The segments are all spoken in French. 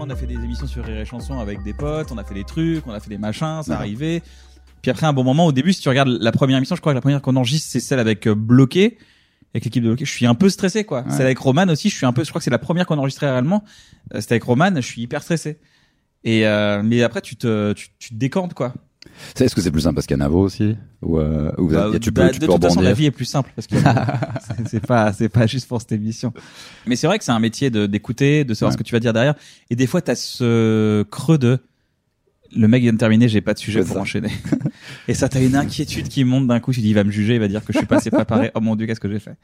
Après, on a fait des émissions sur Rire et Chanson avec des potes, on a fait des trucs, on a fait des machins, ça arrivait. Puis après, un bon moment, au début, si tu regardes la première émission, je crois que la première qu'on enregistre, c'est celle avec euh, Bloqué, avec l'équipe de Bloqué. Je suis un peu stressé, quoi. Celle avec Roman aussi, je suis un peu, je crois que c'est la première qu'on enregistrait réellement. Euh, C'était avec Roman, je suis hyper stressé. Et euh, mais après, tu te, tu, tu te décantes, quoi. Est-ce que c'est plus simple parce qu'il y a Navo aussi ou, euh, ou Bah, tu bah, peux, tu de peux toute façon, la vie est plus simple parce que c'est- pas, c'est pas juste pour cette émission. Mais c'est vrai que c'est un métier de d'écouter, de savoir Ouais. ce que tu vas dire derrière. Et des fois, t'as ce creux de le mec vient de terminer, j'ai pas de sujet pour ça. enchaîner. Et ça, t'as une inquiétude qui monte d'un coup. Tu dis, il va me juger, il va dire que je suis pas assez préparé. Oh mon dieu, qu'est-ce que j'ai fait?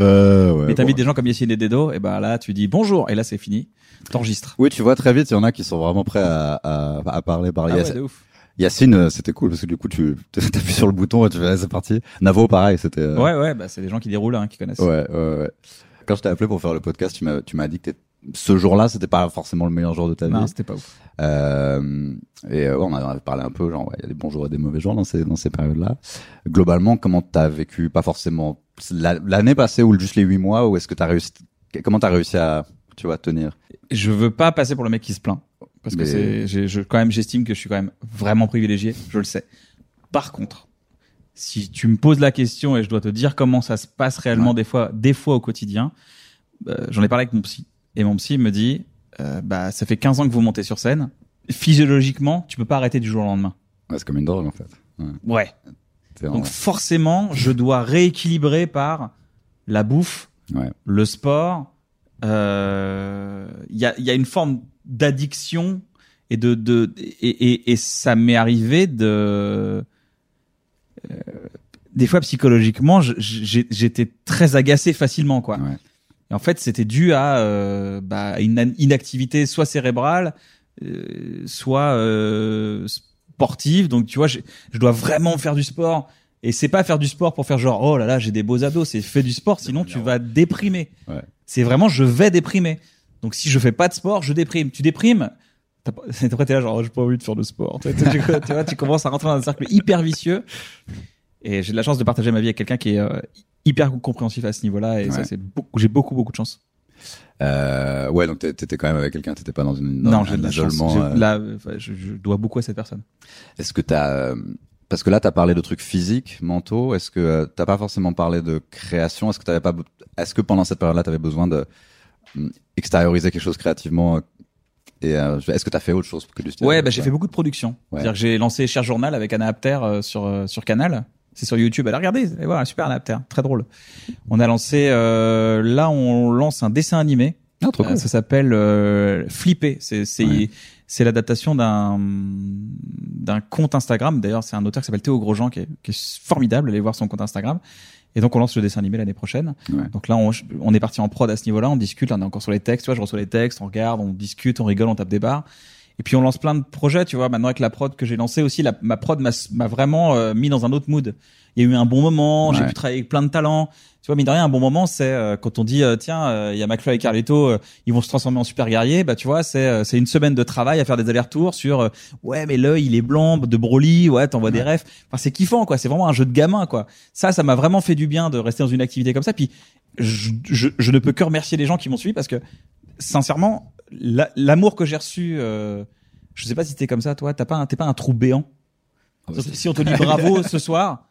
Euh, ouais, Mais t'invites bon. des gens comme Yassine et Dedo, et bah là, tu dis bonjour, et là, c'est fini. T'enregistres. Oui, tu vois très vite, il y en a qui sont vraiment prêts à, à, à parler par Ah ouais, Yac- de ouf. Yacine, euh, c'était cool parce que du coup, tu t'appuies sur le bouton et tu fais, c'est parti. Navo, pareil, c'était. euh, Ouais, ouais, bah c'est des gens qui déroulent, hein, qui connaissent. Ouais, ouais, ouais. Quand je t'ai appelé pour faire le podcast, tu m'as, tu m'as dit que ce jour-là, c'était pas forcément le meilleur jour de ta Non, vie. c'était pas ouf. Euh, et euh, ouais, on avait parlé un peu, genre, ouais, il y a des bons jours et des mauvais jours dans ces, dans ces périodes-là. Globalement, comment t'as vécu, pas forcément la- l'année passée ou juste les huit mois, ou est-ce que t'as réussi, comment t'as réussi à, tu vois, tenir? je veux pas passer pour le mec qui se plaint parce que c'est je quand même j'estime que je suis quand même vraiment privilégié je le sais. Par contre si tu me poses la question et je dois te dire comment ça se passe réellement des fois des fois au quotidien euh, j'en ai parlé avec mon psy. Et mon psy me dit euh, bah ça fait 15 ans que vous montez sur scène. Physiologiquement tu peux pas arrêter du jour au lendemain. Ouais, c'est comme une drogue, en fait. Ouais. donc forcément je dois rééquilibrer par la bouffe le sport, euh, il y, a, y a une forme d'addiction et de, de et, et, et ça m'est arrivé de euh, des fois psychologiquement j'étais très agacé facilement quoi. Ouais. Et en fait c'était dû à euh, bah, une inactivité soit cérébrale euh, soit euh, sportive donc tu vois je, je dois vraiment faire du sport et c'est pas faire du sport pour faire genre oh là là j'ai des beaux abdos c'est fais du sport sinon tu vas déprimer. Ouais. c'est vraiment je vais déprimer. Donc si je fais pas de sport je déprime. Tu déprimes après t'es là genre oh, j'ai pas envie de faire de sport. Tu, tu- tu- tu vois tu commences à rentrer dans un cercle hyper vicieux. Et j'ai de la chance de partager ma vie avec quelqu'un qui est euh, hyper compréhensif à ce niveau là et ça c'est beaucoup j'ai beaucoup beaucoup de chance. Euh, ouais, donc t'é- t'étais quand même avec quelqu'un, t'étais pas dans une, dans non j'ai de la chance. euh, je, je dois beaucoup à cette personne. Est-ce que t'as, parce que là t'as parlé de trucs physiques, mentaux. Est-ce que euh, t'as pas forcément parlé de création? Est-ce que t'avais pas, est-ce que pendant cette période-là t'avais besoin de hum, extérioriser quelque chose créativement euh, Et euh, est-ce que t'as fait autre chose que du stand Ouais, bah, j'ai fait beaucoup de production. Ouais. C'est-à-dire que j'ai lancé Cher Journal avec Anna Apter euh, sur sur Canal. C'est sur YouTube. Allez regarder, allez voir, super Anna Apter, très drôle. On a lancé euh, là on lance un dessin animé. Ah, trop Euh, cool. ça s'appelle euh, Flipper. C'est c'est Ouais. l'adaptation d'un d'un compte Instagram. D'ailleurs, c'est un auteur qui s'appelle Théo Grosjean qui est, qui est formidable. Allez voir son compte Instagram. Et donc on lance le dessin animé l'année prochaine. Ouais. Donc là on, on est parti en prod à ce niveau-là, on discute, là, on est encore sur les textes, tu vois, je reçois les textes, on regarde, on discute, on rigole, on tape des barres. Et puis on lance plein de projets, tu vois. Maintenant avec la prod que j'ai lancée aussi, la, ma prod m'a m'a vraiment euh, mis dans un autre mood. Il y a eu un bon moment, j'ai pu travailler avec plein de talents. Tu vois, mine de rien, un bon moment, c'est euh, quand on dit euh, tiens, euh, il y a McFly et Carlito, euh, ils vont se transformer en super guerriers. Bah tu vois, c'est euh, c'est une semaine de travail à faire des allers-retours sur euh, ouais mais l'œil il est blanc de Broly, ouais t'envoies des refs. Enfin c'est kiffant quoi, c'est vraiment un jeu de gamin quoi. Ça, ça m'a vraiment fait du bien de rester dans une activité comme ça. Puis je, je, je ne peux que remercier les gens qui m'ont suivi parce que sincèrement, la- l'amour que j'ai reçu, euh, je sais pas si t'es comme ça, toi, t'as pas, un- t'es pas un trou béant? Ah bah, si on te dit bravo ce soir,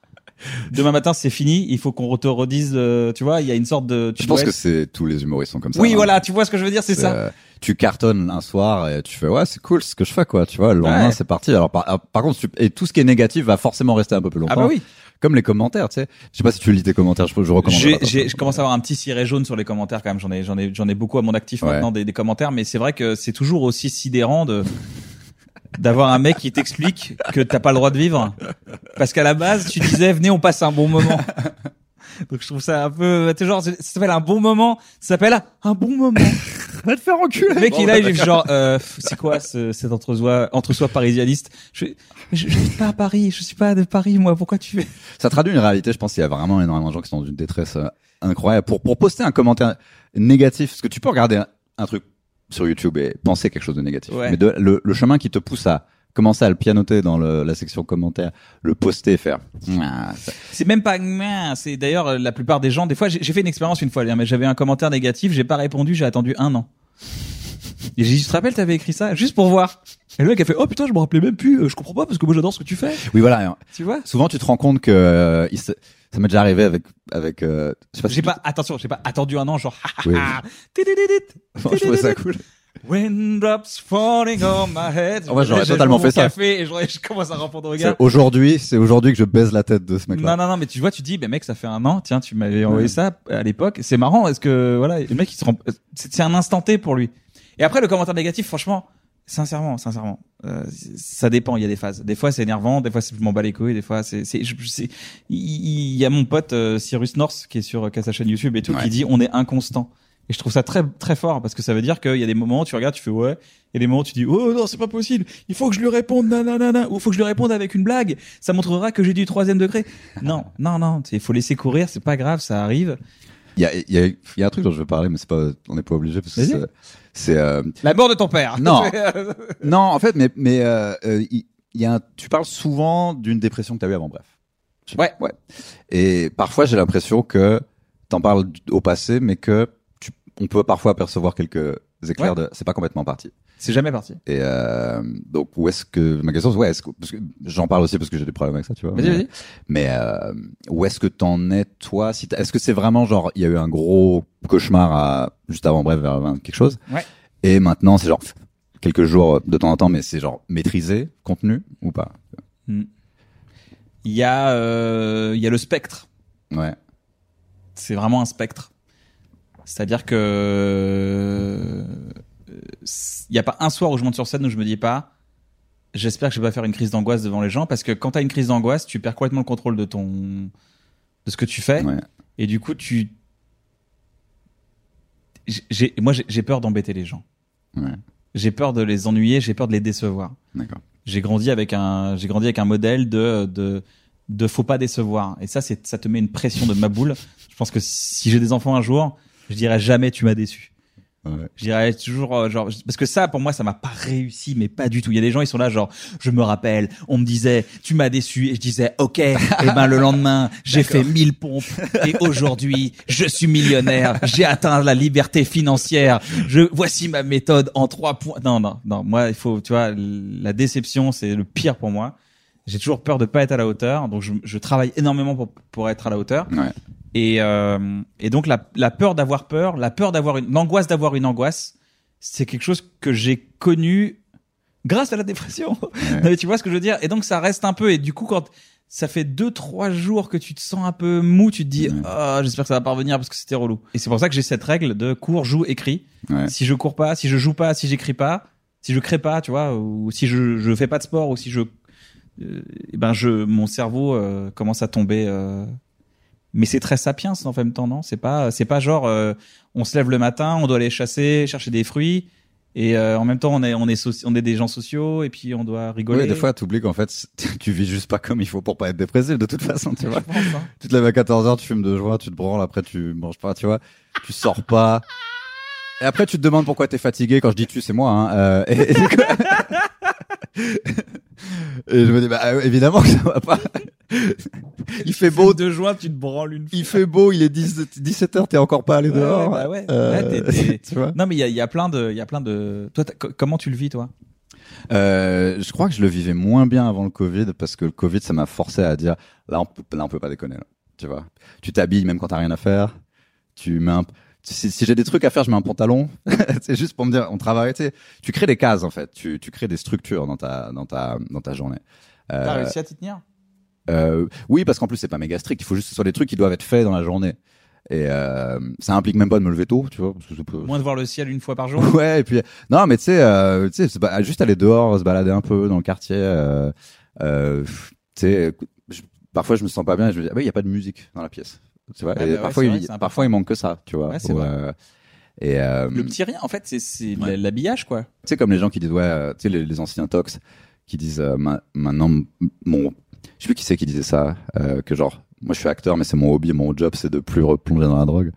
demain matin c'est fini, il faut qu'on te redise, euh, tu vois, il y a une sorte de. tu Je pense que c'est tous les humoristes sont comme ça. Oui, hein. voilà, tu vois ce que je veux dire, c'est ça. euh, tu cartonnes un soir et tu fais ouais c'est cool ce que je fais quoi tu vois le lendemain Ouais. c'est parti alors par, par contre tu- et tout ce qui est négatif va forcément rester un peu plus longtemps Ah bah oui. comme les commentaires, tu sais. Je sais pas si tu lis tes commentaires, je, je recommande. Je commence à avoir un petit ciré jaune sur les commentaires quand même. J'en ai, j'en ai, j'en ai beaucoup à mon actif Ouais. maintenant des, des commentaires, mais c'est vrai que c'est toujours aussi sidérant de d'avoir un mec qui t'explique que t'as pas le droit de vivre, parce qu'à la base tu disais venez on passe un bon moment. Donc je trouve ça un peu, tu sais, genre ça s'appelle un bon moment, ça s'appelle un bon moment. Va te faire enculer. Le mec il est là, il est genre euh, c'est quoi ce, cet entre-soi entre-soi parisianiste? Je je je vis pas à Paris, je suis pas de Paris moi, pourquoi tu fais? Ça traduit une réalité. Je pense qu'il y a vraiment énormément de gens qui sont dans une détresse euh, incroyable pour pour poster un commentaire négatif, parce que tu peux regarder un, un truc sur YouTube et penser quelque chose de négatif, Ouais. mais de, le, le chemin qui te pousse à commencer à le pianoter dans le, la section commentaires, le poster faire. Ah, C'est même pas mince. C'est d'ailleurs euh, la plupart des gens. Des fois, j'ai j'ai fait une expérience une fois. mais J'avais un commentaire négatif, j'ai pas répondu, j'ai attendu un an. Et j'ai dit, tu te rappelles, t'avais écrit ça juste pour voir. Et le mec a fait, oh putain, je me rappelais même plus. euh, Je comprends pas parce que moi j'adore ce que tu fais. Oui, voilà. Tu vois? Souvent, tu te rends compte que euh, il se- ça m'est déjà arrivé avec avec. Euh, je sais pas si J'ai tu- pas attention, j'ai pas attendu un an, genre. Oui. Tidididit, je trouvais ça cool. When drops falling on my head. Ouais, j'aurais totalement fait ça. café Et je commence à répondre au gars. Aujourd'hui, c'est aujourd'hui que je baise la tête de ce mec-là. Non, non, non, mais tu vois, tu dis, ben mec, ça fait un an, tiens, tu m'avais envoyé ça à l'époque. C'est marrant, est-ce que, voilà, le mec, il se rend, c'est c'est un instant T pour lui. Et après, le commentaire négatif, franchement, sincèrement, sincèrement, euh, ça dépend, il y a des phases. Des fois, c'est énervant, des fois, c'est- je m'en bats les couilles, des fois, c'est, il y a mon pote, euh, Cyrus North, qui est sur, qui a sa chaîne YouTube et tout, Ouais. qui dit, on est inconstant. Et je trouve ça très, très fort, parce que ça veut dire qu'il y a des moments où tu regardes, tu fais ouais, et des moments où tu dis, oh non, c'est pas possible, il faut que je lui réponde, nanana, ou il faut que je lui réponde avec une blague, ça montrera que j'ai du troisième degré. Non, non, non, il faut laisser courir, c'est pas grave, ça arrive. Il y a, il y, a, il y a un truc dont je veux parler, mais c'est pas, on n'est pas obligé parce que c'est- c'est. euh, La mort de ton père. Non. non, en fait, mais mais euh, euh, il il y a un, tu parles souvent d'une dépression que tu as eu avant, bref. Ouais. ouais. Et parfois, j'ai l'impression que t'en parles au passé, mais que tu, on peut parfois apercevoir quelques éclairs de, c'est pas complètement parti. c'est jamais parti. Et euh, donc, où est-ce que ma question, c'est ouais, est-ce que, parce que j'en parle aussi parce que j'ai des problèmes avec ça, tu vois. Vas-y, mais, vas-y. mais euh, où est-ce que t'en es toi si t'as- Est-ce que c'est vraiment genre il y a eu un gros cauchemar à juste avant bref vers 20 quelque chose Ouais. Et maintenant c'est genre quelques jours de temps en temps, mais c'est genre maîtrisé, contenu ou pas? Il y a, euh, il y a le spectre. Ouais. C'est vraiment un spectre. C'est-à-dire que euh, il y a pas un soir où je monte sur scène où je me dis pas j'espère que je vais pas faire une crise d'angoisse devant les gens parce que quand tu as une crise d'angoisse, tu perds complètement le contrôle de ton de ce que tu fais Ouais. et du coup tu j'ai moi j'ai- peur d'embêter les gens. Ouais. J'ai peur de les ennuyer, j'ai peur de les décevoir. D'accord. j'ai grandi avec un j'ai grandi avec un modèle de de de faut pas décevoir et ça c'est ça te met une pression de ma boule je pense que si j'ai des enfants un jour je dirais jamais tu m'as déçu. Ouais. je dirais toujours euh, genre parce que ça pour moi ça m'a pas réussi mais pas du tout. Il y a des gens ils sont là genre je me rappelle on me disait tu m'as déçu et je disais ok et ben le lendemain j'ai fait 1000 pompes et aujourd'hui je suis millionnaire j'ai atteint la liberté financière je voici ma méthode en trois points. Non non non moi il faut tu vois la déception c'est le pire pour moi j'ai toujours peur de pas être à la hauteur donc je, je travaille énormément pour pour être à la hauteur Ouais. et, euh, et donc la, la peur d'avoir peur, la peur d'avoir une, l'angoisse d'avoir une angoisse, c'est quelque chose que j'ai connu grâce à la dépression. Non, mais tu vois ce que je veux dire? Et donc ça reste un peu. Et du coup, quand ça fait deux trois jours que tu te sens un peu mou, tu te dis Ouais. ah j'espère que ça va parvenir parce que c'était relou. Et c'est pour ça que j'ai cette règle de cours, joue, écris. Ouais. Si je cours pas, si je joue pas, si j'écris pas, si je crée pas, tu vois, ou si je je fais pas de sport, ou si je euh, eh ben je mon cerveau euh, commence à tomber. euh, mais c'est très sapiens en même temps, non C'est pas, c'est pas genre euh, on se lève le matin, on doit aller chasser, chercher des fruits, et euh, en même temps on est on est on est des gens sociaux, et puis on doit rigoler. Ouais, des fois, t'oublies qu'en fait, tu vis juste pas comme il faut pour pas être dépressif, de toute façon, tu vois. pense, hein. Tu te lèves à 14h, tu fumes de joie, tu te branles, après tu manges pas, tu vois. Tu sors pas. Et après, tu te demandes pourquoi t'es fatigué. Quand je dis tu, c'est moi, hein. Euh, et, et je me dis, bah, euh, évidemment que ça va pas. il fait beau, de joie, tu te branles une. il fait beau, il est 17h, t'es encore pas allé Ouais, dehors. bah ouais. Euh, tu vois. Non mais il y a, il y a plein de, il y a plein de. Toi, comment tu le vis, toi? Euh, je crois que je le vivais moins bien avant le Covid parce que le Covid, ça m'a forcé à dire là, on peut, là, on peut pas déconner. Là, tu vois, tu t'habilles même quand t'as rien à faire. Tu mets un, si, si j'ai des trucs à faire, je mets un pantalon. c'est juste pour me dire, on travaille. Tu sais, tu crées des cases en fait. Tu, tu crées des structures dans ta, dans ta, dans ta journée. T'as Euh, réussi à t'y tenir? Euh, oui, parce qu'en plus c'est pas méga strict. Il faut juste que ce soit des trucs qui doivent être faits dans la journée. Et euh, ça implique même pas de me lever tôt, tu vois. Parce que ça peut- Moins de voir le ciel une fois par jour? Ouais, et puis non, mais tu sais, euh, tu sais, juste aller dehors, se balader un peu dans le quartier. Euh, tu sais, je- parfois je me sens pas bien et je me dis, ah il y a pas de musique dans la pièce. Tu vois, Ah et bah ouais, parfois, c'est vrai, il, c'est parfois il manque que ça, tu vois. Ouais, c'est Ou, vrai. euh, et euh, Le petit rien, en fait, c'est c'est Ouais. l'habillage, quoi. tu sais, comme les gens qui disent, ouais, euh, tu sais, les, les anciens tox qui disent, euh, ma- maintenant, mon, je sais plus qui c'est qui disait ça, euh, que genre, moi je suis acteur, mais c'est mon hobby, mon job, c'est de plus replonger dans la drogue.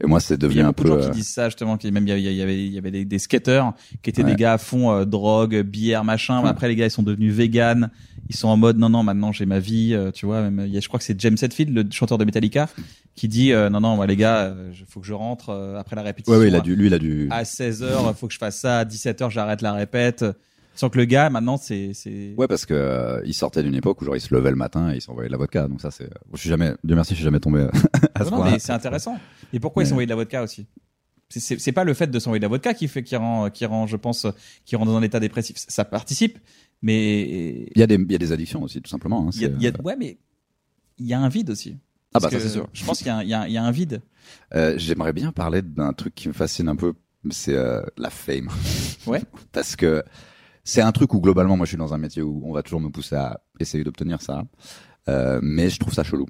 Et moi, c'est Il y devenu a un beaucoup de peu. gens qui euh, disent ça, justement, qui même il y avait, il y avait, il y avait des, des skateurs qui étaient Ouais. des gars à fond euh, drogue, bière, machin. Mais. Après, les gars, ils sont devenus véganes. Ils sont en mode, non, non, maintenant j'ai ma vie, euh, tu vois. Même, il y a, je crois que c'est James Hetfield, le chanteur de Metallica, qui dit, euh, non, non, moi les gars, il faut que je rentre après la répétition. Ouais, ouais, il a dû, lui, il a dû. À 16 h faut que je fasse ça. À 17 h j'arrête la répète. Sans que le gars, maintenant, c'est. Ouais, parce que euh, il sortait d'une époque où genre il se levait le matin et il s'envoyait de la vodka. Donc ça, c'est. Je suis jamais. Dieu merci, je suis jamais tombé euh, à ce Non, non, point-là. mais c'est intéressant. Et pourquoi Mais- s'envoient de la vodka aussi? C'est- pas le fait de s'envoyer de la vodka qui fait qui rend qui rend je pense qui rend dans un état dépressif. Ça participe, mais Il y a des, il y a des addictions aussi, tout simplement. hein, il y a, c'est- il y a- ouais, mais il y a un vide aussi. Ah bah ça c'est sûr. Je pense qu'il y, a un- il y, il y a un vide. Euh, J'aimerais bien parler d'un truc qui me fascine un peu, c'est euh, la fame. Ouais. Parce que c'est un truc où globalement, moi, je suis dans un métier où on va toujours me pousser à essayer d'obtenir ça, euh, mais je trouve ça chelou.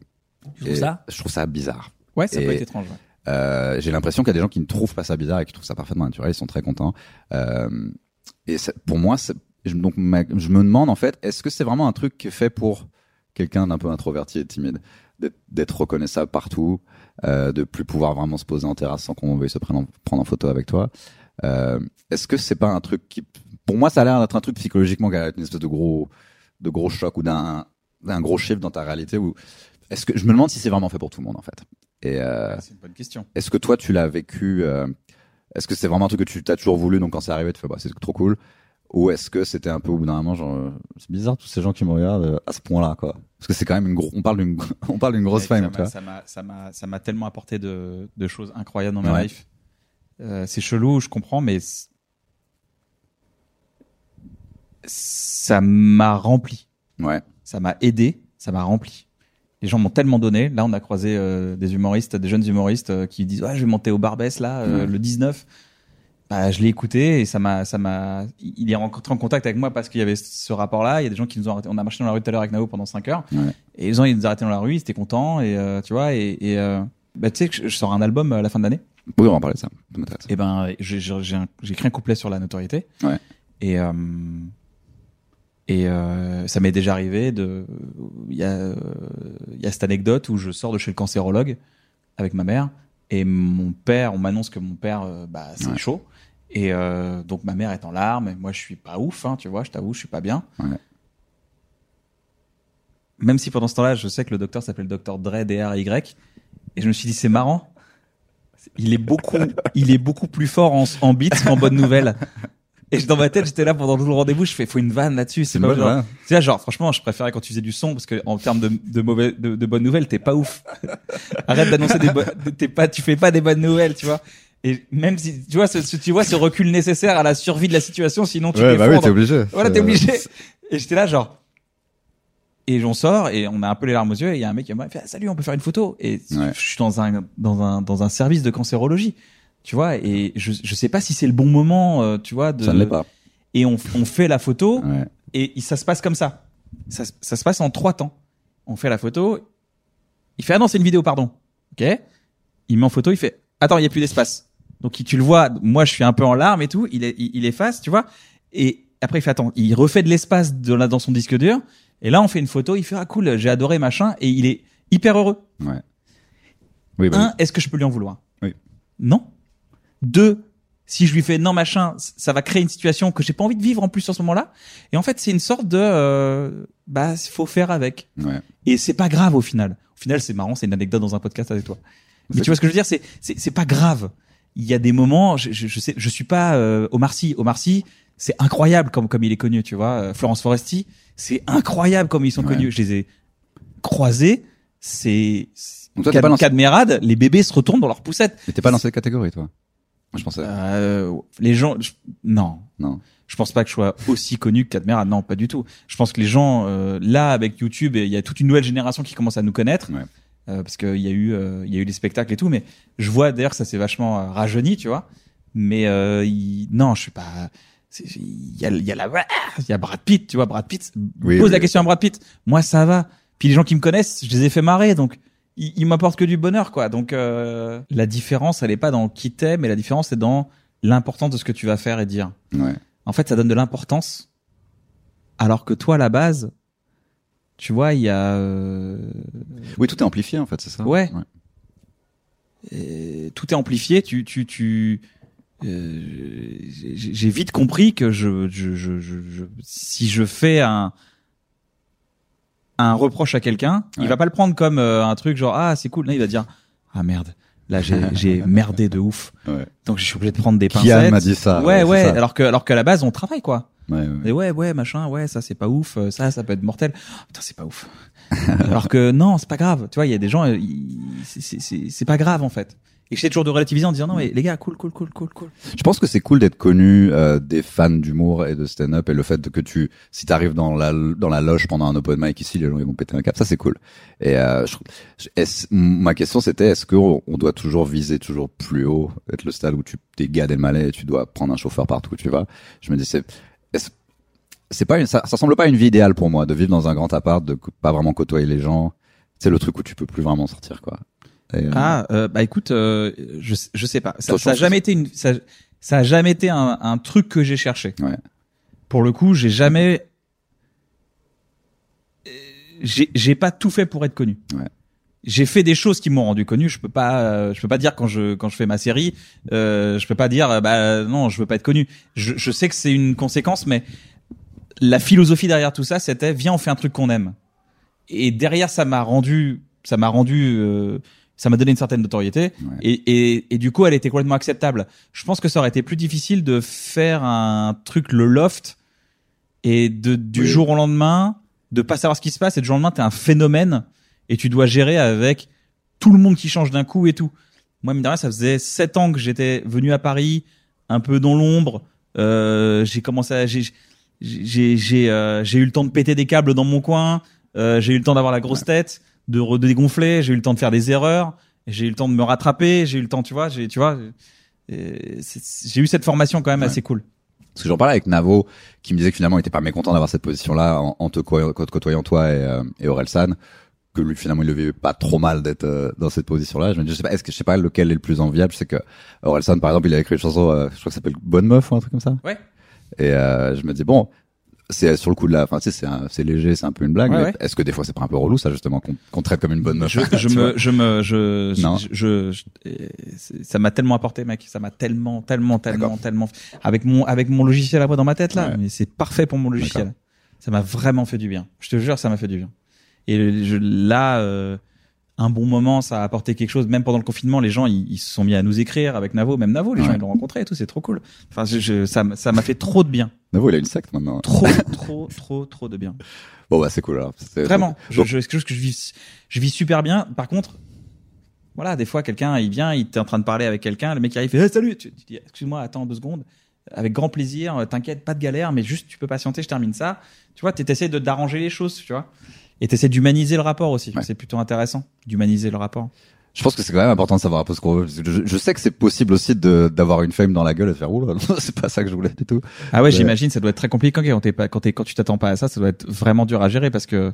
Tu trouves ça Je trouve ça bizarre. Ouais, ça peut être étrange. ouais. Euh, J'ai l'impression qu'il y a des gens qui ne trouvent pas ça bizarre et qui trouvent ça parfaitement naturel. Ils sont très contents. Euh, et pour moi, je, donc ma- je me demande en fait, est-ce que c'est vraiment un truc qui est fait pour quelqu'un d'un peu introverti et timide, d'être- d'être reconnaissable partout, euh, de plus pouvoir vraiment se poser en terrasse sans qu'on veuille se prendre en, prendre en photo avec toi? Euh, est-ce que c'est pas un truc qui, pour moi, ça a l'air d'être un truc psychologiquement qui a une espèce de gros, de gros choc ou d'un, d'un gros shift dans ta réalité ou est-ce que je me demande si c'est vraiment fait pour tout le monde en fait. Et euh, C'est une bonne question. est-ce que toi, tu l'as vécu euh, Est-ce que c'est vraiment un truc que tu t'as toujours voulu, donc quand c'est arrivé, tu fais bah c'est trop cool Ou est-ce que c'était un peu au bout d'un moment, genre euh, c'est bizarre tous ces gens qui me regardent à ce point-là, quoi Parce que c'est quand même une gros, on parle d'une, on parle d'une grosse fame, tu ça m'a- ça m'a tellement apporté de de choses incroyables dans ma Ouais. life. Euh, c'est chelou, je comprends, mais ça m'a rempli. Ouais, ça m'a aidé, ça m'a rempli. Les gens m'ont tellement donné. Là, on a croisé euh, des humoristes, des jeunes humoristes euh, qui disent ouais, je vais monter au Barbès là euh, le 19. Bah, je l'ai écouté et ça m'a, ça m'a. Il est rencontré en contact avec moi parce qu'il y avait ce rapport-là. Il y a des gens qui nous ont arrêté. On a marché dans la rue tout à l'heure avec Nao pendant 5 heures. Ouais. Et les gens ils nous ont arrêtés dans la rue, ils étaient contents et tu vois et, et bah, tu sais que je, je sors un album à la fin de l'année. oui, on va en parler de ça. Et ben, j'ai un- écrit un couplet sur la notoriété. Ouais. Et et euh, ça m'est déjà arrivé de. Il y a il y a cette anecdote où je sors de chez le cancérologue avec ma mère et mon père, on m'annonce que mon père, euh, bah c'est Ouais. chaud. Et euh, donc ma mère est en larmes et moi je suis pas ouf, hein, tu vois, je t'avoue, je suis pas bien. Ouais. Même si pendant ce temps-là, je sais que le docteur s'appelle le docteur Dre D R Y et je me suis dit c'est marrant. Il est beaucoup, il est beaucoup plus fort en, en beats qu'en bonnes nouvelles. Et dans ma tête, j'étais là pendant tout le rendez-vous, je fais, faut une vanne là-dessus. C'est C'est pas genre, tu sais, genre, franchement, je préférais quand tu faisais du son parce que en termes de, de mauvais, de, de bonnes nouvelles, t'es pas ouf. Arrête d'annoncer des bonnes, t'es pas, tu fais pas des bonnes nouvelles, tu vois. Et même si, tu vois, ce, ce- tu vois, ce recul nécessaire à la survie de la situation, sinon tu Ouais, bah oui, t'es obligé. Voilà, t'es Euh, obligé. Et j'étais là, genre. Et on sort et on a un peu les larmes aux yeux et il y a un mec qui m'a fait ah, salut, on peut faire une photo. Et Ouais. je suis dans un dans un dans un service de cancérologie, tu vois. Et je je sais pas si c'est le bon moment, euh, tu vois. De... Ça ne l'est pas. Et on on fait la photo Ouais. et ça se passe comme ça. ça. Ça se passe en trois temps. On fait la photo. Il fait ah non c'est une vidéo pardon. Ok. Il met en photo. Il fait attends il y a plus d'espace. Donc tu le vois. Moi je suis un peu en larmes et tout. Il est, il, il efface tu vois. Et après il fait attends il refait de l'espace de là dans son disque dur. Et là on fait une photo. Il fait ah cool j'ai adoré machin et il est hyper heureux. Ouais. Oui, bah, Un est-ce que je peux lui en vouloir? Oui. Non. Deux si je lui fais non machin, ça va créer une situation que j'ai pas envie de vivre en plus en ce moment-là. Et en fait, c'est une sorte de euh, bah faut faire avec. ouais. Et c'est pas grave au final. Au final, c'est marrant, c'est une anecdote dans un podcast avec toi. Mais tu vois ce que je veux dire, c'est c'est c'est pas grave. Il y a des moments, je, je, je sais, je suis pas euh, Omar Sy. Omar Sy, c'est incroyable comme comme il est connu, tu vois. Euh, Florence Foresti, c'est incroyable comme ils sont Ouais. connus. Je les ai croisés. C'est Cadmerade, les bébés se retournent dans leur poussette. Mais t'es pas dans cette catégorie, toi? Je pensais. Euh, les gens, je- non. Non. Je pense pas que je sois aussi connu que Cadmera. Non, pas du tout. Je pense que les gens, euh, là, avec YouTube, il y a toute une nouvelle génération qui commence à nous connaître. Ouais. Euh, parce qu'il y a eu, euh, il y a eu les spectacles et tout. Mais je vois d'ailleurs que ça s'est vachement euh, rajeuni, tu vois. Mais euh, il- non, je suis pas. Il y a, il y a la, il y a Brad Pitt, tu vois. Brad Pitt Oui, pose oui. la question à Brad Pitt. Moi, ça va. Puis les gens qui me connaissent, je les ai fait marrer, donc ils, ils m'apportent que du bonheur, quoi. Donc euh, la différence, elle est pas dans qui t'es, mais la différence c'est dans l'importance de ce que tu vas faire et dire. Ouais. En fait, ça donne de l'importance, alors que toi, à la base, tu vois, il y a euh, Oui, tout est amplifié en fait, c'est ça. Ouais. euh, tout est amplifié. Tu, tu, tu. euh, j'ai vite compris que je, je, je, je- si je fais un un reproche à quelqu'un, il va pas le prendre comme euh, un truc genre ah c'est cool. Non, il va dire ah merde, là j'ai merdé de ouf. Ouais. Donc je suis obligé de prendre des Kian pincettes. m'a dit ça, Ouais ouais, ça. Alors que alors qu'à la base on travaille quoi. Ouais, ouais. Et ouais, ouais, machin, ouais, ça c'est pas ouf, euh, ça, ça peut être mortel. Oh, putain, c'est pas ouf. Alors que non, c'est pas grave. Tu vois, il y a des gens, euh, ils- c'est- c'est- c'est c'est pas grave en fait. Et j'essaie toujours de relativiser en disant non, mais les gars, cool, cool, cool, cool, cool. Je pense que c'est cool d'être connu euh, des fans d'humour et de stand-up et le fait que tu, si t'arrives dans la dans la loge pendant un open mic ici, les gens ils vont péter un cap, ça c'est cool. Et euh, je, est-ce- ma question c'était est-ce qu'on on doit toujours viser toujours plus haut, être le stade où tu t'es Gad Elmaleh et tu dois prendre un chauffeur partout où tu vas. Je me dis c'est est-ce- c'est pas une, ça, ça semble pas une vie idéale pour moi de vivre dans un grand appart, de pas vraiment côtoyer les gens. C'est le truc où tu peux plus vraiment sortir quoi. Ah, euh, bah écoute, euh, je, je sais pas. Ça, ça a jamais été une, ça, ça a jamais été un, un truc que j'ai cherché. Ouais. Pour le coup, j'ai jamais, euh, j'ai j'ai pas tout fait pour être connu. Ouais. J'ai fait des choses qui m'ont rendu connu. Je peux pas, euh, je peux pas dire quand je quand je fais ma série, euh, je peux pas dire bah non, je veux pas être connu. Je, je sais que c'est une conséquence, mais la philosophie derrière tout ça, c'était viens on fait un truc qu'on aime. Et derrière, ça m'a rendu, ça m'a rendu, euh, ça m'a donné une certaine notoriété. Ouais. Et, et, et du coup, elle était complètement acceptable. Je pense que ça aurait été plus difficile de faire un truc le loft et de du Oui. jour au lendemain de pas savoir ce qui se passe et du jour au lendemain t'es un phénomène et tu dois gérer avec tout le monde qui change d'un coup et tout. Moi, mine de rien, ça faisait sept ans que j'étais venu à Paris, un peu dans l'ombre. Euh, j'ai commencé à, j'ai, j'ai, j'ai, euh, eu le temps de péter des câbles dans mon coin. Euh, j'ai eu le temps d'avoir la grosse tête, de, re- de dégonfler. J'ai eu le temps de faire des erreurs. J'ai eu le temps de me rattraper. J'ai eu le temps, tu vois, j'ai, tu vois, c'est- j'ai eu cette formation quand même Ouais. assez cool. Parce que j'en parlais avec Navo, qui me disait que finalement il était pas mécontent d'avoir cette position-là en, en te côtoyant toi et, euh, et Orelsan, que lui finalement il le vivait pas trop mal d'être euh, dans cette position-là. Je me dis, je sais pas, est-ce que je sais pas lequel est le plus enviable. Je sais que Orelsan par exemple, il a écrit une chanson, euh, je crois que ça s'appelle Bonne meuf ou un truc comme ça. Ouais. Et euh, je me dis bon, c'est sur le coup de la, enfin tu sais, c'est léger, c'est un peu une blague. Ouais, mais ouais. Est-ce que des fois c'est pas un peu relou ça justement qu'on traite comme une bonne meuf? Je, me, je me, je, Non. je, je- euh, ça m'a tellement apporté, mec. Ça m'a tellement, tellement, tellement, tellement. avec mon, avec mon logiciel à moi dans ma tête là, Ouais. mais c'est parfait pour mon logiciel. Ça m'a vraiment fait du bien. Je te jure, ça m'a fait du bien. Et je, là, euh, un bon moment, ça a apporté quelque chose. Même pendant le confinement, les gens, ils, ils se sont mis à nous écrire avec Navo, même Navo, les gens ils l'ont rencontré et tout, c'est trop cool. Enfin, je, je- ça, m- ça m'a fait trop de bien, Navo il a une secte maintenant. trop, trop, trop, trop de bien. Bon bah c'est cool alors. Vraiment, je, c'est quelque chose que je vis, je vis super bien. Par contre, voilà, des fois, quelqu'un, il vient, il est en train de parler avec quelqu'un, le mec arrive, il fait, Eh, salut, tu, tu dis, excuse-moi, attends deux secondes, avec grand plaisir, euh, t'inquiète, pas de galère, mais juste, tu peux patienter, je termine ça. Tu vois, t'essaies de d'arranger les choses, tu vois. Et t'essaies d'humaniser le rapport aussi. Ouais. C'est plutôt intéressant, d'humaniser le rapport. Je pense que c'est quand même important de savoir un peu ce qu'on veut. Je, je sais que c'est possible aussi de d'avoir une fame dans la gueule et de faire oula, c'est pas ça que je voulais du tout. Ah ouais, j'imagine, ça doit être très compliqué quand t'es pas, quand t'es, quand tu t'attends pas à ça, ça doit être vraiment dur à gérer parce que,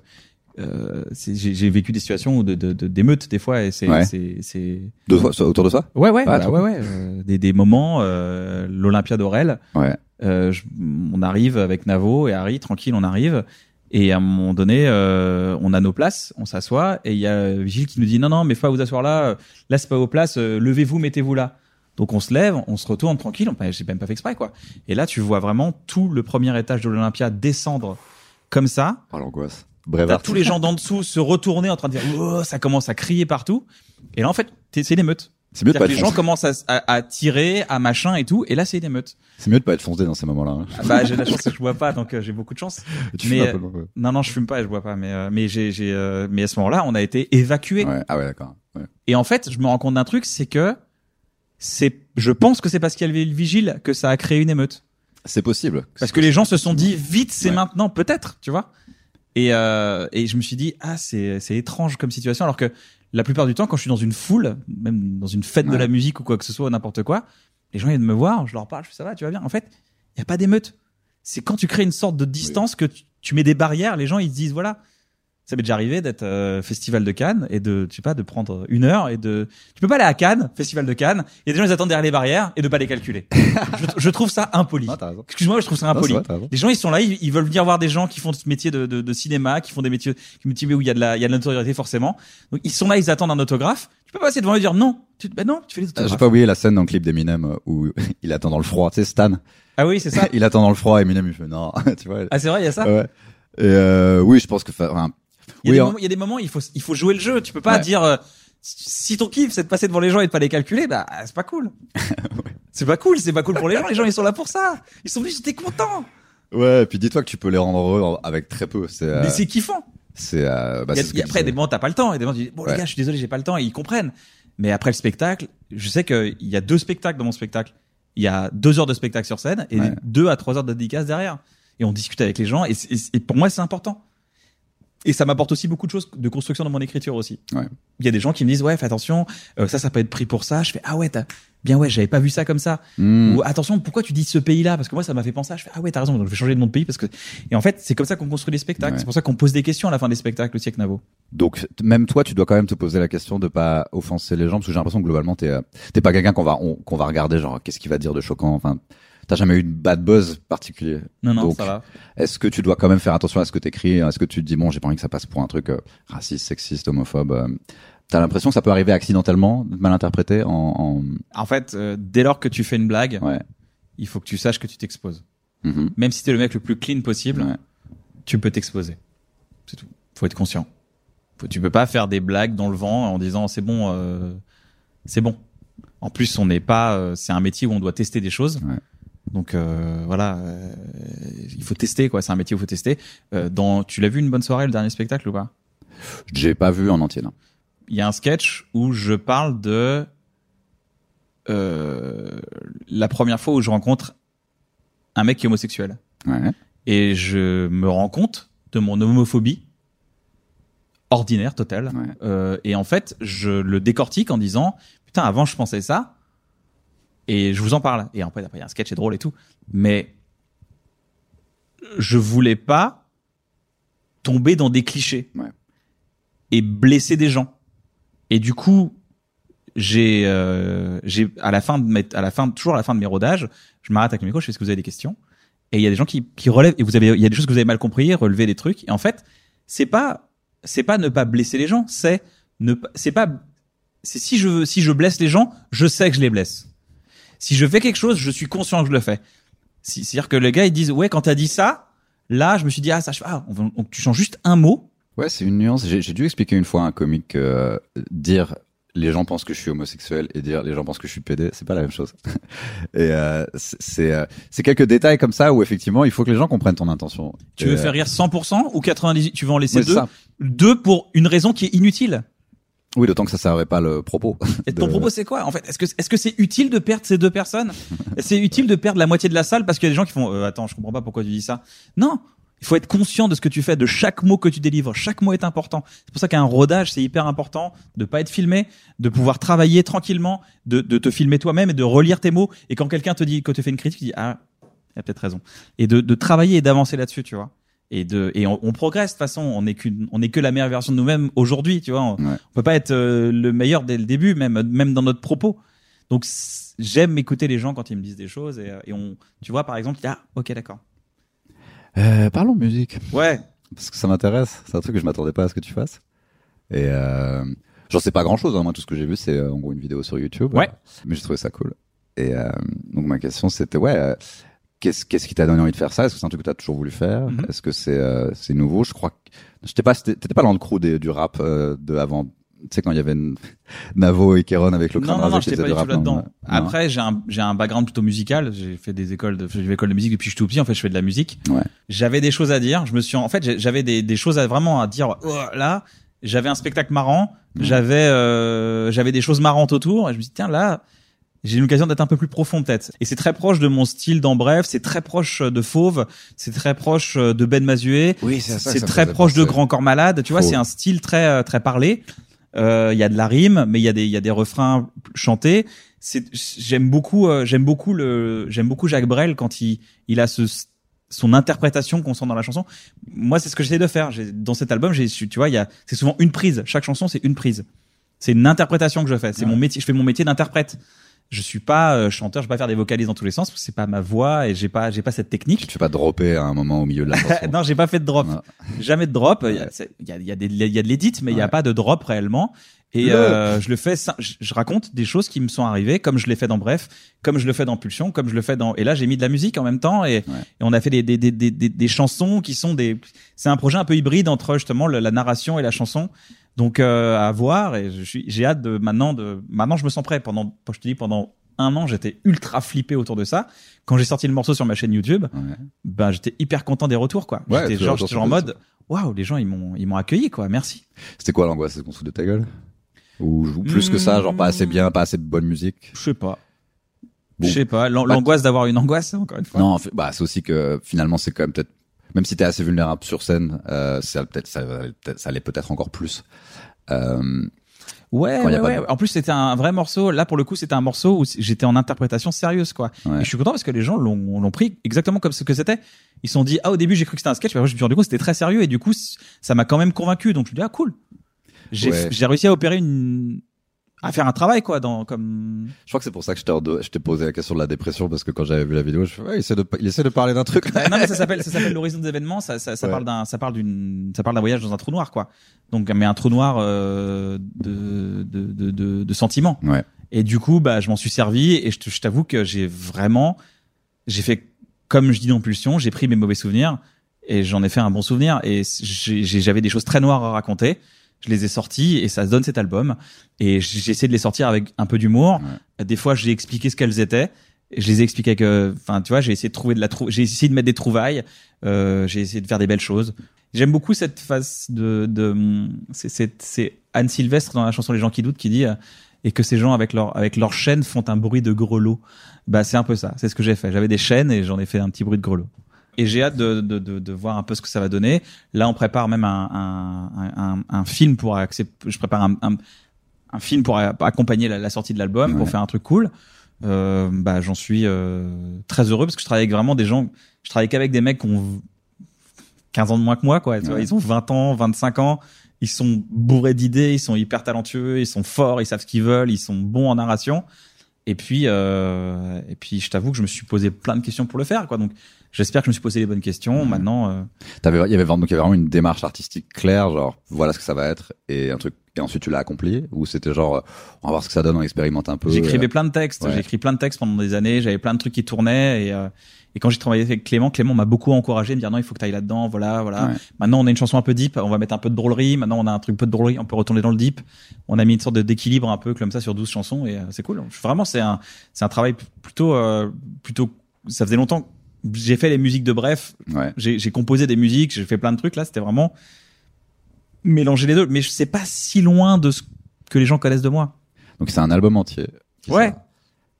euh, j'ai j'ai vécu des situations de, de, de- d'émeutes des fois et c'est, Ouais. c'est, c'est, De toi, ça- autour de ça? Ouais, ouais, Ah, bah, ouais, ouais. euh, des, des moments, euh, l'Olympia d'Aurel, Ouais. euh, je- on arrive avec Navo et Harry, tranquille, on arrive. Et à un moment donné, euh, on a nos places, on s'assoit, et il y a Vigile qui nous dit non, non, mais faut pas vous asseoir là, euh, là c'est pas vos places, euh, levez-vous, mettez-vous là. Donc on se lève, on se retourne tranquille, on- j'ai même pas fait exprès quoi. Et là tu vois vraiment tout le premier étage de l'Olympia descendre comme ça. Oh l'angoisse. T'as Brevard. tous les gens d'en dessous se retourner en train de dire oh, ça commence à crier partout. Et là en fait c'est l'émeute. C'est mieux de pas être les gens commencent à, à, à tirer, à machin et tout, et là c'est une émeute. C'est mieux de pas être foncé dans ces moments-là. hein. Ah Bah j'ai la chance que je bois pas, donc euh, j'ai beaucoup de chance. Tu Mais, fumes un euh, peu, ouais. Non non je fume pas et je bois pas, mais euh, mais j'ai j'ai euh, mais à ce moment-là on a été évacués. Ouais. Ah ouais, d'accord. Ouais. Et en fait je me rends compte d'un truc, c'est que c'est, je pense que c'est parce qu'il y avait le vigile que ça a créé une émeute. C'est possible. Parce que les gens se sont dit vite, c'est maintenant, peut-être, tu vois. Et, euh, et je me suis dit ah c'est c'est étrange comme situation alors que la plupart du temps quand je suis dans une foule, même dans une fête de la musique ou quoi que ce soit n'importe quoi, les gens viennent me voir, je leur parle, je fais ça va, tu vas bien? En fait, il y a pas d'émeute. C'est quand tu crées une sorte de distance que tu, tu mets des barrières, les gens ils se disent voilà. Ça m'est déjà arrivé d'être euh, festival de Cannes et de je sais pas de prendre une heure et de tu peux pas aller à Cannes, festival de Cannes, et des gens ils attendent derrière les barrières et de pas les calculer. je, je trouve ça impoli. Non, raison. Excuse-moi, je trouve ça Non, impoli. vrai, raison. Les gens, ils sont là, ils, ils veulent venir voir des gens qui font ce métier de, de, de cinéma, qui font des métiers, qui métiers où il y a de la, il y a de notoriété forcément. Donc ils sont là, ils attendent un autographe. Tu peux pas passer devant eux et dire non. Tu, bah non, tu fais les Euh, autographes. J'ai pas oublié la scène dans le clip d'Eminem euh, où il attend dans le froid. Tu sais, Stan, Ah oui, c'est ça. il attend dans le froid. Eminem, il fait non. tu vois. Ah c'est vrai, il y a ça. Ouais. Et euh, oui, je pense que. enfin, Il y a oui, des en- moments, il y a des moments, il faut, il faut jouer le jeu. Tu peux pas Ouais. dire euh, si ton kiff c'est de passer devant les gens et de pas les calculer, bah c'est pas cool. C'est pas cool, c'est pas cool pour les gens. Les gens ils sont là pour ça. Ils sont venus, j'étais content. Ouais, et puis dis-toi que tu peux les rendre heureux avec très peu. C'est. euh, Mais c'est kiffant. c'est. euh, bah, a- ce après, des moments, t'as pas le temps. Et des moments, tu dis, bon, les gars, je suis désolé, j'ai pas le temps. Et ils comprennent. Mais après le spectacle, je sais qu'il y a deux spectacles dans mon spectacle. Il y a deux heures de spectacle sur scène et Ouais. deux à trois heures de dédicace derrière. Et on discute avec les gens. Et pour moi, c'est important. Et ça m'apporte aussi beaucoup de choses de construction dans mon écriture aussi. Ouais. Il y a des gens qui me disent, ouais, fais attention, euh, ça, ça peut être pris pour ça. Je fais, ah ouais, t'as, bien ouais, j'avais pas vu ça comme ça. Hmm. Ou attention, pourquoi tu dis ce pays-là? Parce que moi, ça m'a fait penser. à- Je fais ah ouais, t'as raison. Donc je vais changer de nom de pays parce que. Et en fait, c'est comme ça qu'on construit les spectacles. Ouais. C'est pour ça qu'on pose des questions à la fin des spectacles aussi avec Navo. Donc même toi, tu dois quand même te poser la question de pas offenser les gens, parce que j'ai l'impression que globalement, t'es euh, t'es pas quelqu'un qu'on va on- qu'on va regarder genre qu'est-ce qu'il va dire de choquant. Enfin, t'as jamais eu de bad buzz particulier. Non, non, Donc, ça va. Est-ce que tu dois quand même faire attention à ce que t'écris? Est-ce que tu te dis bon, j'ai pas envie que ça passe pour un truc euh, raciste, sexiste, homophobe euh, T'as l'impression que ça peut arriver accidentellement, mal interprété en, en... En fait, euh, dès lors que tu fais une blague, ouais. il faut que tu saches que tu t'exposes. Mhm. Même si t'es le mec le plus clean possible, Ouais. tu peux t'exposer. C'est tout. Faut être conscient. Faut, tu peux pas faire des blagues dans le vent en disant c'est bon, euh, c'est bon. En plus, on n'est pas. c'est un métier où on doit tester des choses. Ouais. Donc euh, voilà, euh, il faut tester quoi. C'est un métier où il faut tester. Euh, dans, tu l'as vu une bonne soirée le dernier spectacle ou pas? J'ai pas vu en entier. Non. Il y a un sketch où je parle de euh, la première fois où je rencontre un mec qui est homosexuel. Ouais. et je me rends compte de mon homophobie ordinaire totale Ouais. Euh, et en fait je le décortique en disant putain avant je pensais ça et je vous en parle. Et en fait après il y a un sketch c'est drôle et tout. Mais je voulais pas tomber dans des clichés. Ouais. et blesser des gens. Et du coup j'ai euh, j'ai à la fin de mes, à la fin toujours à la fin de mes rodages je m'arrête avec le micro je fais est-ce que vous avez des questions? Et il y a des gens qui, qui relèvent et vous avez il y a des choses que vous avez mal compris relever des trucs. Et en fait c'est pas c'est pas ne pas blesser les gens c'est ne c'est pas c'est si je veux si je blesse les gens je sais que je les blesse si je fais quelque chose je suis conscient que je le fais si, c'est à dire que les gars ils disent ouais quand t'as dit ça là je me suis dit ah ça je ah on tu changes juste un mot Ouais, c'est une nuance. J'ai dû expliquer une fois à un comique que euh, dire les gens pensent que je suis homosexuel et dire les gens pensent que je suis pédé, c'est pas la même chose. et euh, c'est euh, quelques détails comme ça où effectivement il faut que les gens comprennent ton intention. tu Et, veux euh, faire rire 100% ou 98 tu veux en laisser ouais, deux? Ça. deux pour une raison qui est inutile Oui, d'autant que ça servait pas le propos. Et ton de- propos, c'est quoi En fait, est-ce que est-ce que c'est utile de perdre ces deux personnes? C'est utile de perdre la moitié de la salle parce qu'il y a des gens qui font euh, attends, je comprends pas pourquoi tu dis ça. Non, il faut être conscient de ce que tu fais, de chaque mot que tu délivres. Chaque mot est important. C'est pour ça qu'un rodage, c'est hyper important de pas être filmé, de pouvoir travailler tranquillement, de, de te filmer toi-même et de relire tes mots. Et quand quelqu'un te dit, quand tu fais une critique, tu dis ah, il a peut-être raison. Et de, de travailler et d'avancer là-dessus, tu vois. Et de et on, on progresse de toute façon. On est qu'une, on est que la meilleure version de nous-mêmes aujourd'hui, tu vois. On, Ouais. on peut pas être euh, le meilleur dès le début, même même dans notre propos. Donc j'aime écouter les gens quand ils me disent des choses et, et on, tu vois par exemple, ah ok d'accord. Euh, parlons musique Ouais. parce que ça m'intéresse. C'est un truc que je m'attendais pas à ce que tu fasses. Et euh, j'en sais pas grand chose. Hein. Moi, tout ce que j'ai vu, c'est euh, en gros une vidéo sur YouTube. Ouais. mais j'ai trouvé ça cool. Et euh, donc ma question, c'était ouais. Qu'est-ce qu'est-ce qui t'a donné envie de faire ça? Est-ce que c'est un truc que t'as toujours voulu faire? Mhm. Est-ce que c'est euh, c'est nouveau? Je crois que j'étais pas t'étais pas dans le crew des- du rap euh, de avant. Tu sais quand il y avait une- Navo et Kéron avec le Non crâne non non, qui j'étais pas du tout non, là-dedans. non. Après j'ai un j'ai un background plutôt musical. J'ai fait des écoles de j'ai fait l'école de musique depuis que je suis tout petit. En fait je fais de la musique. Ouais. J'avais des choses à dire. Je me suis en fait j'avais des des choses à vraiment à dire. Oh, là j'avais un spectacle marrant. Mhm. J'avais euh, j'avais des choses marrantes autour. Et je me suis dit tiens là j'ai l'occasion d'être un peu plus profond peut-être. Et c'est très proche de mon style dans Bref, c'est très proche de Fauve, c'est très proche de Ben Mazué, Oui, c'est ça. c'est très proche de Grand Corps Malade. Tu vois, c'est un style très euh, très parlé. Euh, Il y a de la rime, mais il y a des il y a des refrains chantés. C'est j'aime beaucoup euh, j'aime beaucoup le j'aime beaucoup Jacques Brel quand il il a ce son interprétation qu'on sent dans la chanson. Moi, c'est ce que j'essaie de faire. Dans cet album, j'ai tu vois, il y a c'est souvent une prise. Chaque chanson, c'est une prise. C'est une interprétation que je fais. C'est mon métier. Je fais mon métier d'interprète. Je suis pas euh, chanteur. Je vais pas faire des vocalises dans tous les sens. C'est pas ma voix et j'ai pas j'ai pas cette technique. Tu te fais pas dropper à un moment au milieu de la chanson. non, j'ai pas fait de drop. Non. Jamais de drop. Il y a, y a, il y a des, il y a de l'édit, mais il y a Ouais. pas de drop réellement. Et Le- euh, je le fais, je, raconte des choses qui me sont arrivées, comme je l'ai fait dans Bref, comme je le fais dans Pulsion, comme je le fais dans. Et là, j'ai mis de la musique en même temps, et, et on a fait des, des, des, des, des, des chansons qui sont des. C'est un projet un peu hybride entre justement le- la narration et la chanson. Donc euh, à voir. Et je suis, j'ai hâte de maintenant de. Maintenant, je me sens prêt. Pendant, je te dis, pendant un an, j'étais ultra flippé autour de ça. Quand j'ai sorti le morceau sur ma chaîne YouTube, Ouais. ben j'étais hyper content des retours quoi. Ouais, j'étais genre, genre en mode waouh, les gens ils m'ont ils m'ont accueilli quoi. Merci. C'était quoi l'angoisse? C'est qu'on se de ta gueule? Ou, plus que ça, genre pas assez bien, pas assez de bonne musique? Je sais pas. Bon. Je sais pas, l'an- l'angoisse d'avoir une angoisse encore une fois. Non, bah c'est aussi que finalement c'est quand même peut-être même si t'es assez vulnérable sur scène, euh, ça peut-être ça, ça l'est peut-être encore plus. Euh, Ouais, ouais, pas ouais. de- En plus, c'était un vrai morceau. Là, pour le coup, c'était un morceau où j'étais en interprétation sérieuse, quoi. Ouais. Et je suis content parce que les gens l'ont pris exactement comme ce que c'était. Ils se sont dit, ah, au début, j'ai cru que c'était un sketch, mais après, je me suis rendu compte que c'était très sérieux. Et du coup, ça m'a quand même convaincu. Donc, je me dis, ah, cool. J'ai réussi à opérer une, à faire un travail, quoi, dans, comme, je crois que c'est pour ça que je t'ai je t'ai posé la question de la dépression parce que quand j'avais vu la vidéo, je fais ouais, il essaie de il essaie de parler d'un truc. Euh, non mais ça s'appelle ça s'appelle l'horizon des événements ça ça, ça Ouais. parle d'un ça parle d'une ça parle d'un voyage dans un trou noir quoi donc mais un trou noir euh, de, de de de de sentiments Ouais. et du coup bah je m'en suis servi et je t'avoue que j'ai vraiment j'ai fait comme je dis dans Pulsion j'ai pris mes mauvais souvenirs et j'en ai fait un bon souvenir et j'avais des choses très noires à raconter je les ai sortis et ça se donne cet album. Et j'ai essayé de les sortir avec un peu d'humour. Des fois j'ai expliqué ce qu'elles étaient. Je les ai expliquées avec euh, enfin tu vois j'ai essayé de trouver de la trou j'ai essayé de mettre des trouvailles. Euh, j'ai essayé de faire des belles choses. J'aime beaucoup cette phase de de c'est Anne Sylvestre dans la chanson Les gens qui doutent qui dit euh, et que ces gens avec leur avec leurs chaînes font un bruit de grelot bah c'est un peu ça. C'est ce que j'ai fait. J'avais des chaînes et j'en ai fait un petit bruit de grelot et j'ai hâte de, de, de, de voir un peu ce que ça va donner. Là, on prépare même un, un, un, un film pour accepter. Je prépare un, un, film pour accompagner la, la sortie de l'album, pour faire un truc cool. Euh, bah, j'en suis euh, très heureux parce que je travaille avec vraiment des gens. Je travaille qu'avec des mecs qui ont 15 ans de moins que moi, quoi. Tu vois, ils ont 20 ans, 25 ans. Ils sont bourrés d'idées, ils sont hyper talentueux, ils sont forts, ils savent ce qu'ils veulent, ils sont bons en narration. Et puis, euh, et puis, je t'avoue que je me suis posé plein de questions pour le faire, quoi. Donc, j'espère que je me suis posé les bonnes questions. Mhm. Maintenant, euh, T'avais, il y avait vraiment, donc il y avait vraiment une démarche artistique claire, genre voilà ce que ça va être et un truc et ensuite tu l'as accompli ou c'était genre on va voir ce que ça donne, on expérimente un peu. j'écrivais euh, plein de textes. ouais. J'ai écrit plein de textes pendant des années. J'avais plein de trucs qui tournaient. Et, euh, et quand j'ai travaillé avec Clément, Clément m'a beaucoup encouragé, me dire non, il faut que tu ailles là-dedans. Voilà, voilà. Ouais. Maintenant, on a une chanson un peu deep. On va mettre un peu de drôlerie. Maintenant, on a un truc un peu de drôlerie. On peut retourner dans le deep. On a mis une sorte d'équilibre un peu comme ça sur 12 chansons et euh, c'est cool. Vraiment, c'est un, c'est un travail plutôt, euh, plutôt. Ça faisait longtemps. J'ai fait les musiques de Bref. Ouais. J'ai composé des musiques. J'ai fait plein de trucs. Là, c'était vraiment mélanger les deux. Mais je sais pas si loin de ce que les gens connaissent de moi. Donc c'est un album entier. Ouais.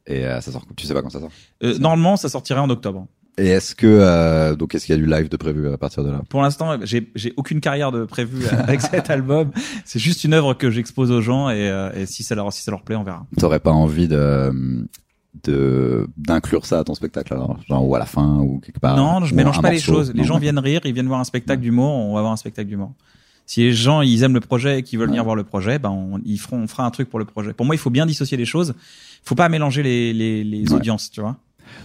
Et euh, ça sort. Tu sais pas quand ça sort? Euh, normalement, ça sortirait en octobre. Et est-ce que euh, donc est-ce qu'il y a du live de prévu à partir de là? Pour l'instant, j'ai j'ai aucune carrière de prévue avec cet album. C'est juste une œuvre que j'expose aux gens et, euh, et si ça leur si ça leur plaît, on verra. T'aurais pas envie de de d'inclure ça à ton spectacle alors genre ou à la fin ou quelque part non, je mélange pas les choses. Les Non. gens viennent rire, ils viennent voir un spectacle d'humour, on va voir un spectacle d'humour. Si les gens ils aiment le projet et qu'ils veulent venir voir le projet, ben on, ils feront, on fera un truc pour le projet. Pour moi, il faut bien dissocier les choses. Il faut pas mélanger les les, les Ouais. audiences, tu vois.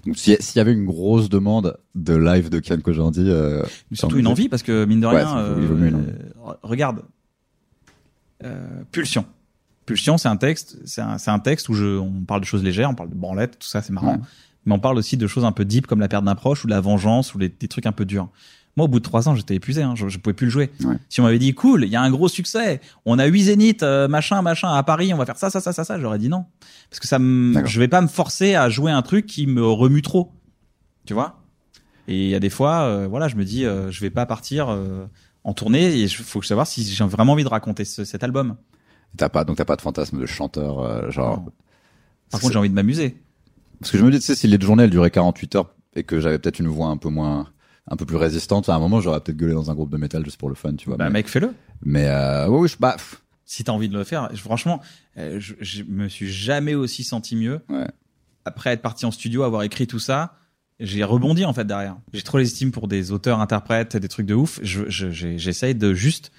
Donc s'il y, avait une grosse demande de live de Kian Kojandi, euh, surtout une envie parce que mine de rien, euh, regarde, euh, Pulsion. Pulsion, c'est un texte, c'est un, c'est un texte où je, on parle de choses légères, on parle de branlette, tout ça, c'est marrant. Ouais. Mais on parle aussi de choses un peu deep comme la perte d'un proche ou de la vengeance ou les- des trucs un peu durs. Moi, au bout de trois ans, j'étais épuisé, hein, je, je pouvais plus le jouer. Ouais. Si on m'avait dit, cool, il y a un gros succès, on a huit zéniths, euh, machin, machin, à Paris, on va faire ça, ça, ça, ça, ça, j'aurais dit non. Parce que ça je vais pas me forcer à jouer un truc qui me remue trop. Tu vois? Et il y a des fois, euh, voilà, je me dis, euh, je vais pas partir euh, en tournée et il faut savoir si j'ai vraiment envie de raconter ce- cet album. T'as pas donc t'as pas de fantasme de chanteur euh, genre Non. Par contre, j'ai envie de m'amuser. Parce que je me dis, tu sais, si les journées elles duraient 48 heures et que j'avais peut-être une voix un peu moins, un peu plus résistante, à un moment j'aurais peut-être gueulé dans un groupe de métal juste pour le fun, tu vois. Bah, mais mec, fais-le. mais euh, oui, oui, je, bah, pff, Si t'as envie de le faire, je- franchement, euh, je, je me suis jamais aussi senti mieux. Ouais. Après être parti en studio, avoir écrit tout ça, j'ai rebondi en fait derrière. J'ai trop l'estime pour des auteurs, interprètes, des trucs de ouf. Je, je- j'ai- j'essaye de juste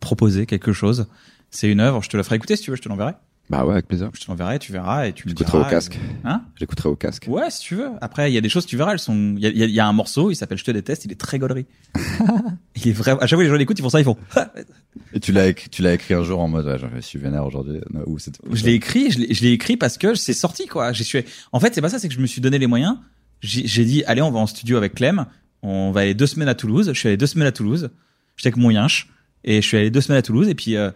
proposer quelque chose. C'est une œuvre, je te la ferai écouter si tu veux, je te l'enverrai. bah ouais, avec plaisir. Je te l'enverrai, tu verras et tu me J'écouterai au casque. Hein? J'écouterai au casque. Ouais, si tu veux. Après, il y a des choses, tu verras, elles sont. Il y y y a un morceau, il s'appelle Je te déteste, il est très gaulerie. il est vraiment. À chaque fois, les gens l'écoutent, ils font ça, ils font. Et tu l'as écrit, tu l'as écrit un jour en mode, ouais, je suis vénère aujourd'hui. Non, Ou je l'ai écrit, je l'ai écrit parce que c'est sorti, quoi. J'ai suis. En fait, c'est pas ça, c'est que je me suis donné les moyens. J'ai j'ai dit, allez, on va en studio avec Clem. On va aller deux semaines à Toulouse. Je suis allé deux semaines à Toulouse. J'étais avec mon yinche et je suis allé deux semaines à Toulouse. Et puis, euh,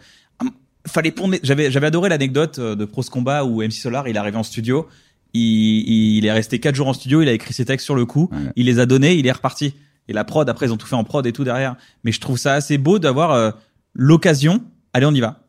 fallait pondre. J'avais j'avais adoré l'anecdote euh, de Pros Combat où MC Solar, il est arrivé en studio. Il, il est resté quatre jours en studio. Il a écrit ses textes sur le coup. Ouais. Il les a donnés. Il est reparti. Et la prod, après, ils ont tout fait en prod et tout derrière. Mais je trouve ça assez beau d'avoir euh, l'occasion. Allez, on y va.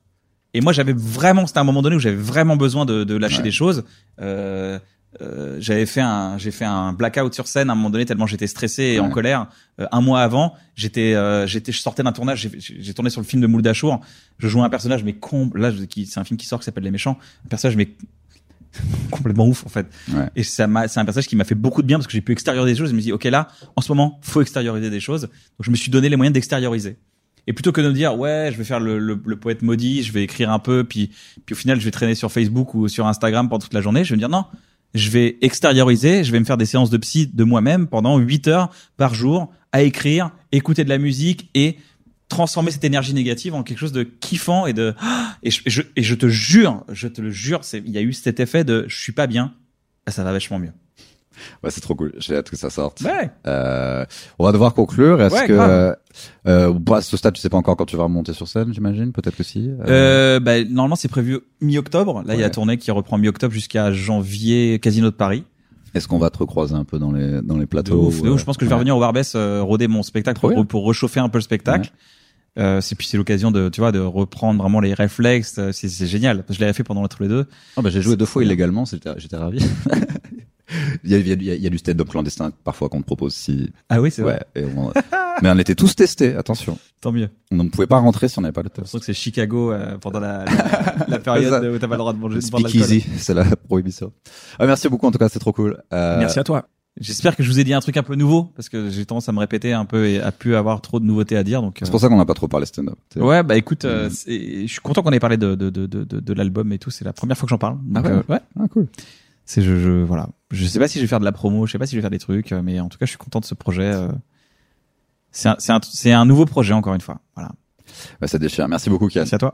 Et moi, j'avais vraiment, c'était un moment donné où j'avais vraiment besoin de, de lâcher Ouais. des choses. Euh, euh, j'avais fait un, j'ai fait un blackout sur scène à un moment donné tellement j'étais stressé et en colère. Euh, un mois avant, j'étais, euh, j'étais, je sortais d'un tournage. J'ai, tourné sur le film de Mouldachour. Je jouais un personnage mais. Là, c'est un film qui sort qui s'appelle Les Méchants. Un personnage mais complètement ouf en fait. Ouais. Et ça m'a, c'est un personnage qui m'a fait beaucoup de bien parce que j'ai pu extérioriser des choses. Je me dis, ok là, en ce moment, faut extérioriser des choses. Donc je me suis donné les moyens d'extérioriser. Et plutôt que de me dire, ouais, je vais faire le, le, le poète maudit, je vais écrire un peu, puis, puis au final, je vais traîner sur Facebook ou sur Instagram pendant toute la journée, je vais me dire, non, je vais extérioriser, je vais me faire des séances de psy de moi-même pendant 8 heures par jour à écrire, écouter de la musique et transformer cette énergie négative en quelque chose de kiffant et de et je, je, et je te jure, je te le jure, il y a eu cet effet de je suis pas bien, bah, ça va vachement mieux. Ouais, c'est trop cool. J'ai hâte que ça sorte. Ouais. Euh, on va devoir conclure. Est-ce Ouais, que, euh, bah, à ce stade, tu sais pas encore quand tu vas remonter sur scène, j'imagine? Peut-être que si. Euh, Euh, bah, normalement c'est prévu mi-octobre. Là il y a la tournée qui reprend mi-octobre jusqu'à janvier Casino de Paris. Est-ce qu'on va te recroiser un peu dans les dans les De plateaux ouf, de ouf. Je pense que je vais revenir au Barbès roder mon spectacle pour, pour réchauffer un peu le spectacle. Euh, c'est puis c'est l'occasion de tu vois de reprendre vraiment les réflexes. C'est génial. Je l'avais fait pendant les deux. Ah, bah, j'ai joué deux fois illégalement. J'étais ravi. il, y a, il, y a, il y a du stand-up clandestin parfois qu'on te propose si. Ah oui c'est Ouais. vrai. et on- Mais on était tous testés. Attention. Tant mieux. On ne pouvait pas rentrer si on n'avait pas le Je test. trouve que c'est Chicago euh, pendant la, la, la période où t'as pas le droit de manger. Speakeasy, c'est la prohibition. Ah, merci beaucoup en tout cas, c'est trop cool. Euh, Merci à toi. J'espère que je vous ai dit un truc un peu nouveau parce que j'ai tendance à me répéter un peu et à plus avoir trop de nouveautés à dire. Donc C'est pour ça qu'on n'a pas trop parlé stand-up. tu sais. ouais bah écoute, euh, Mm. je suis content qu'on ait parlé de de de de, de, de l'album et tout. C'est la première fois que j'en parle. Donc, Ah ouais. euh, ouais. Ah, cool. C'est je, je voilà. Je sais pas si je vais faire de la promo, je sais pas si je vais faire des trucs, euh, mais en tout cas je suis content de ce projet. euh. C'est un un un nouveau projet encore une fois. Voilà. Bah, ça déchire. Merci beaucoup, Kian. Merci à toi.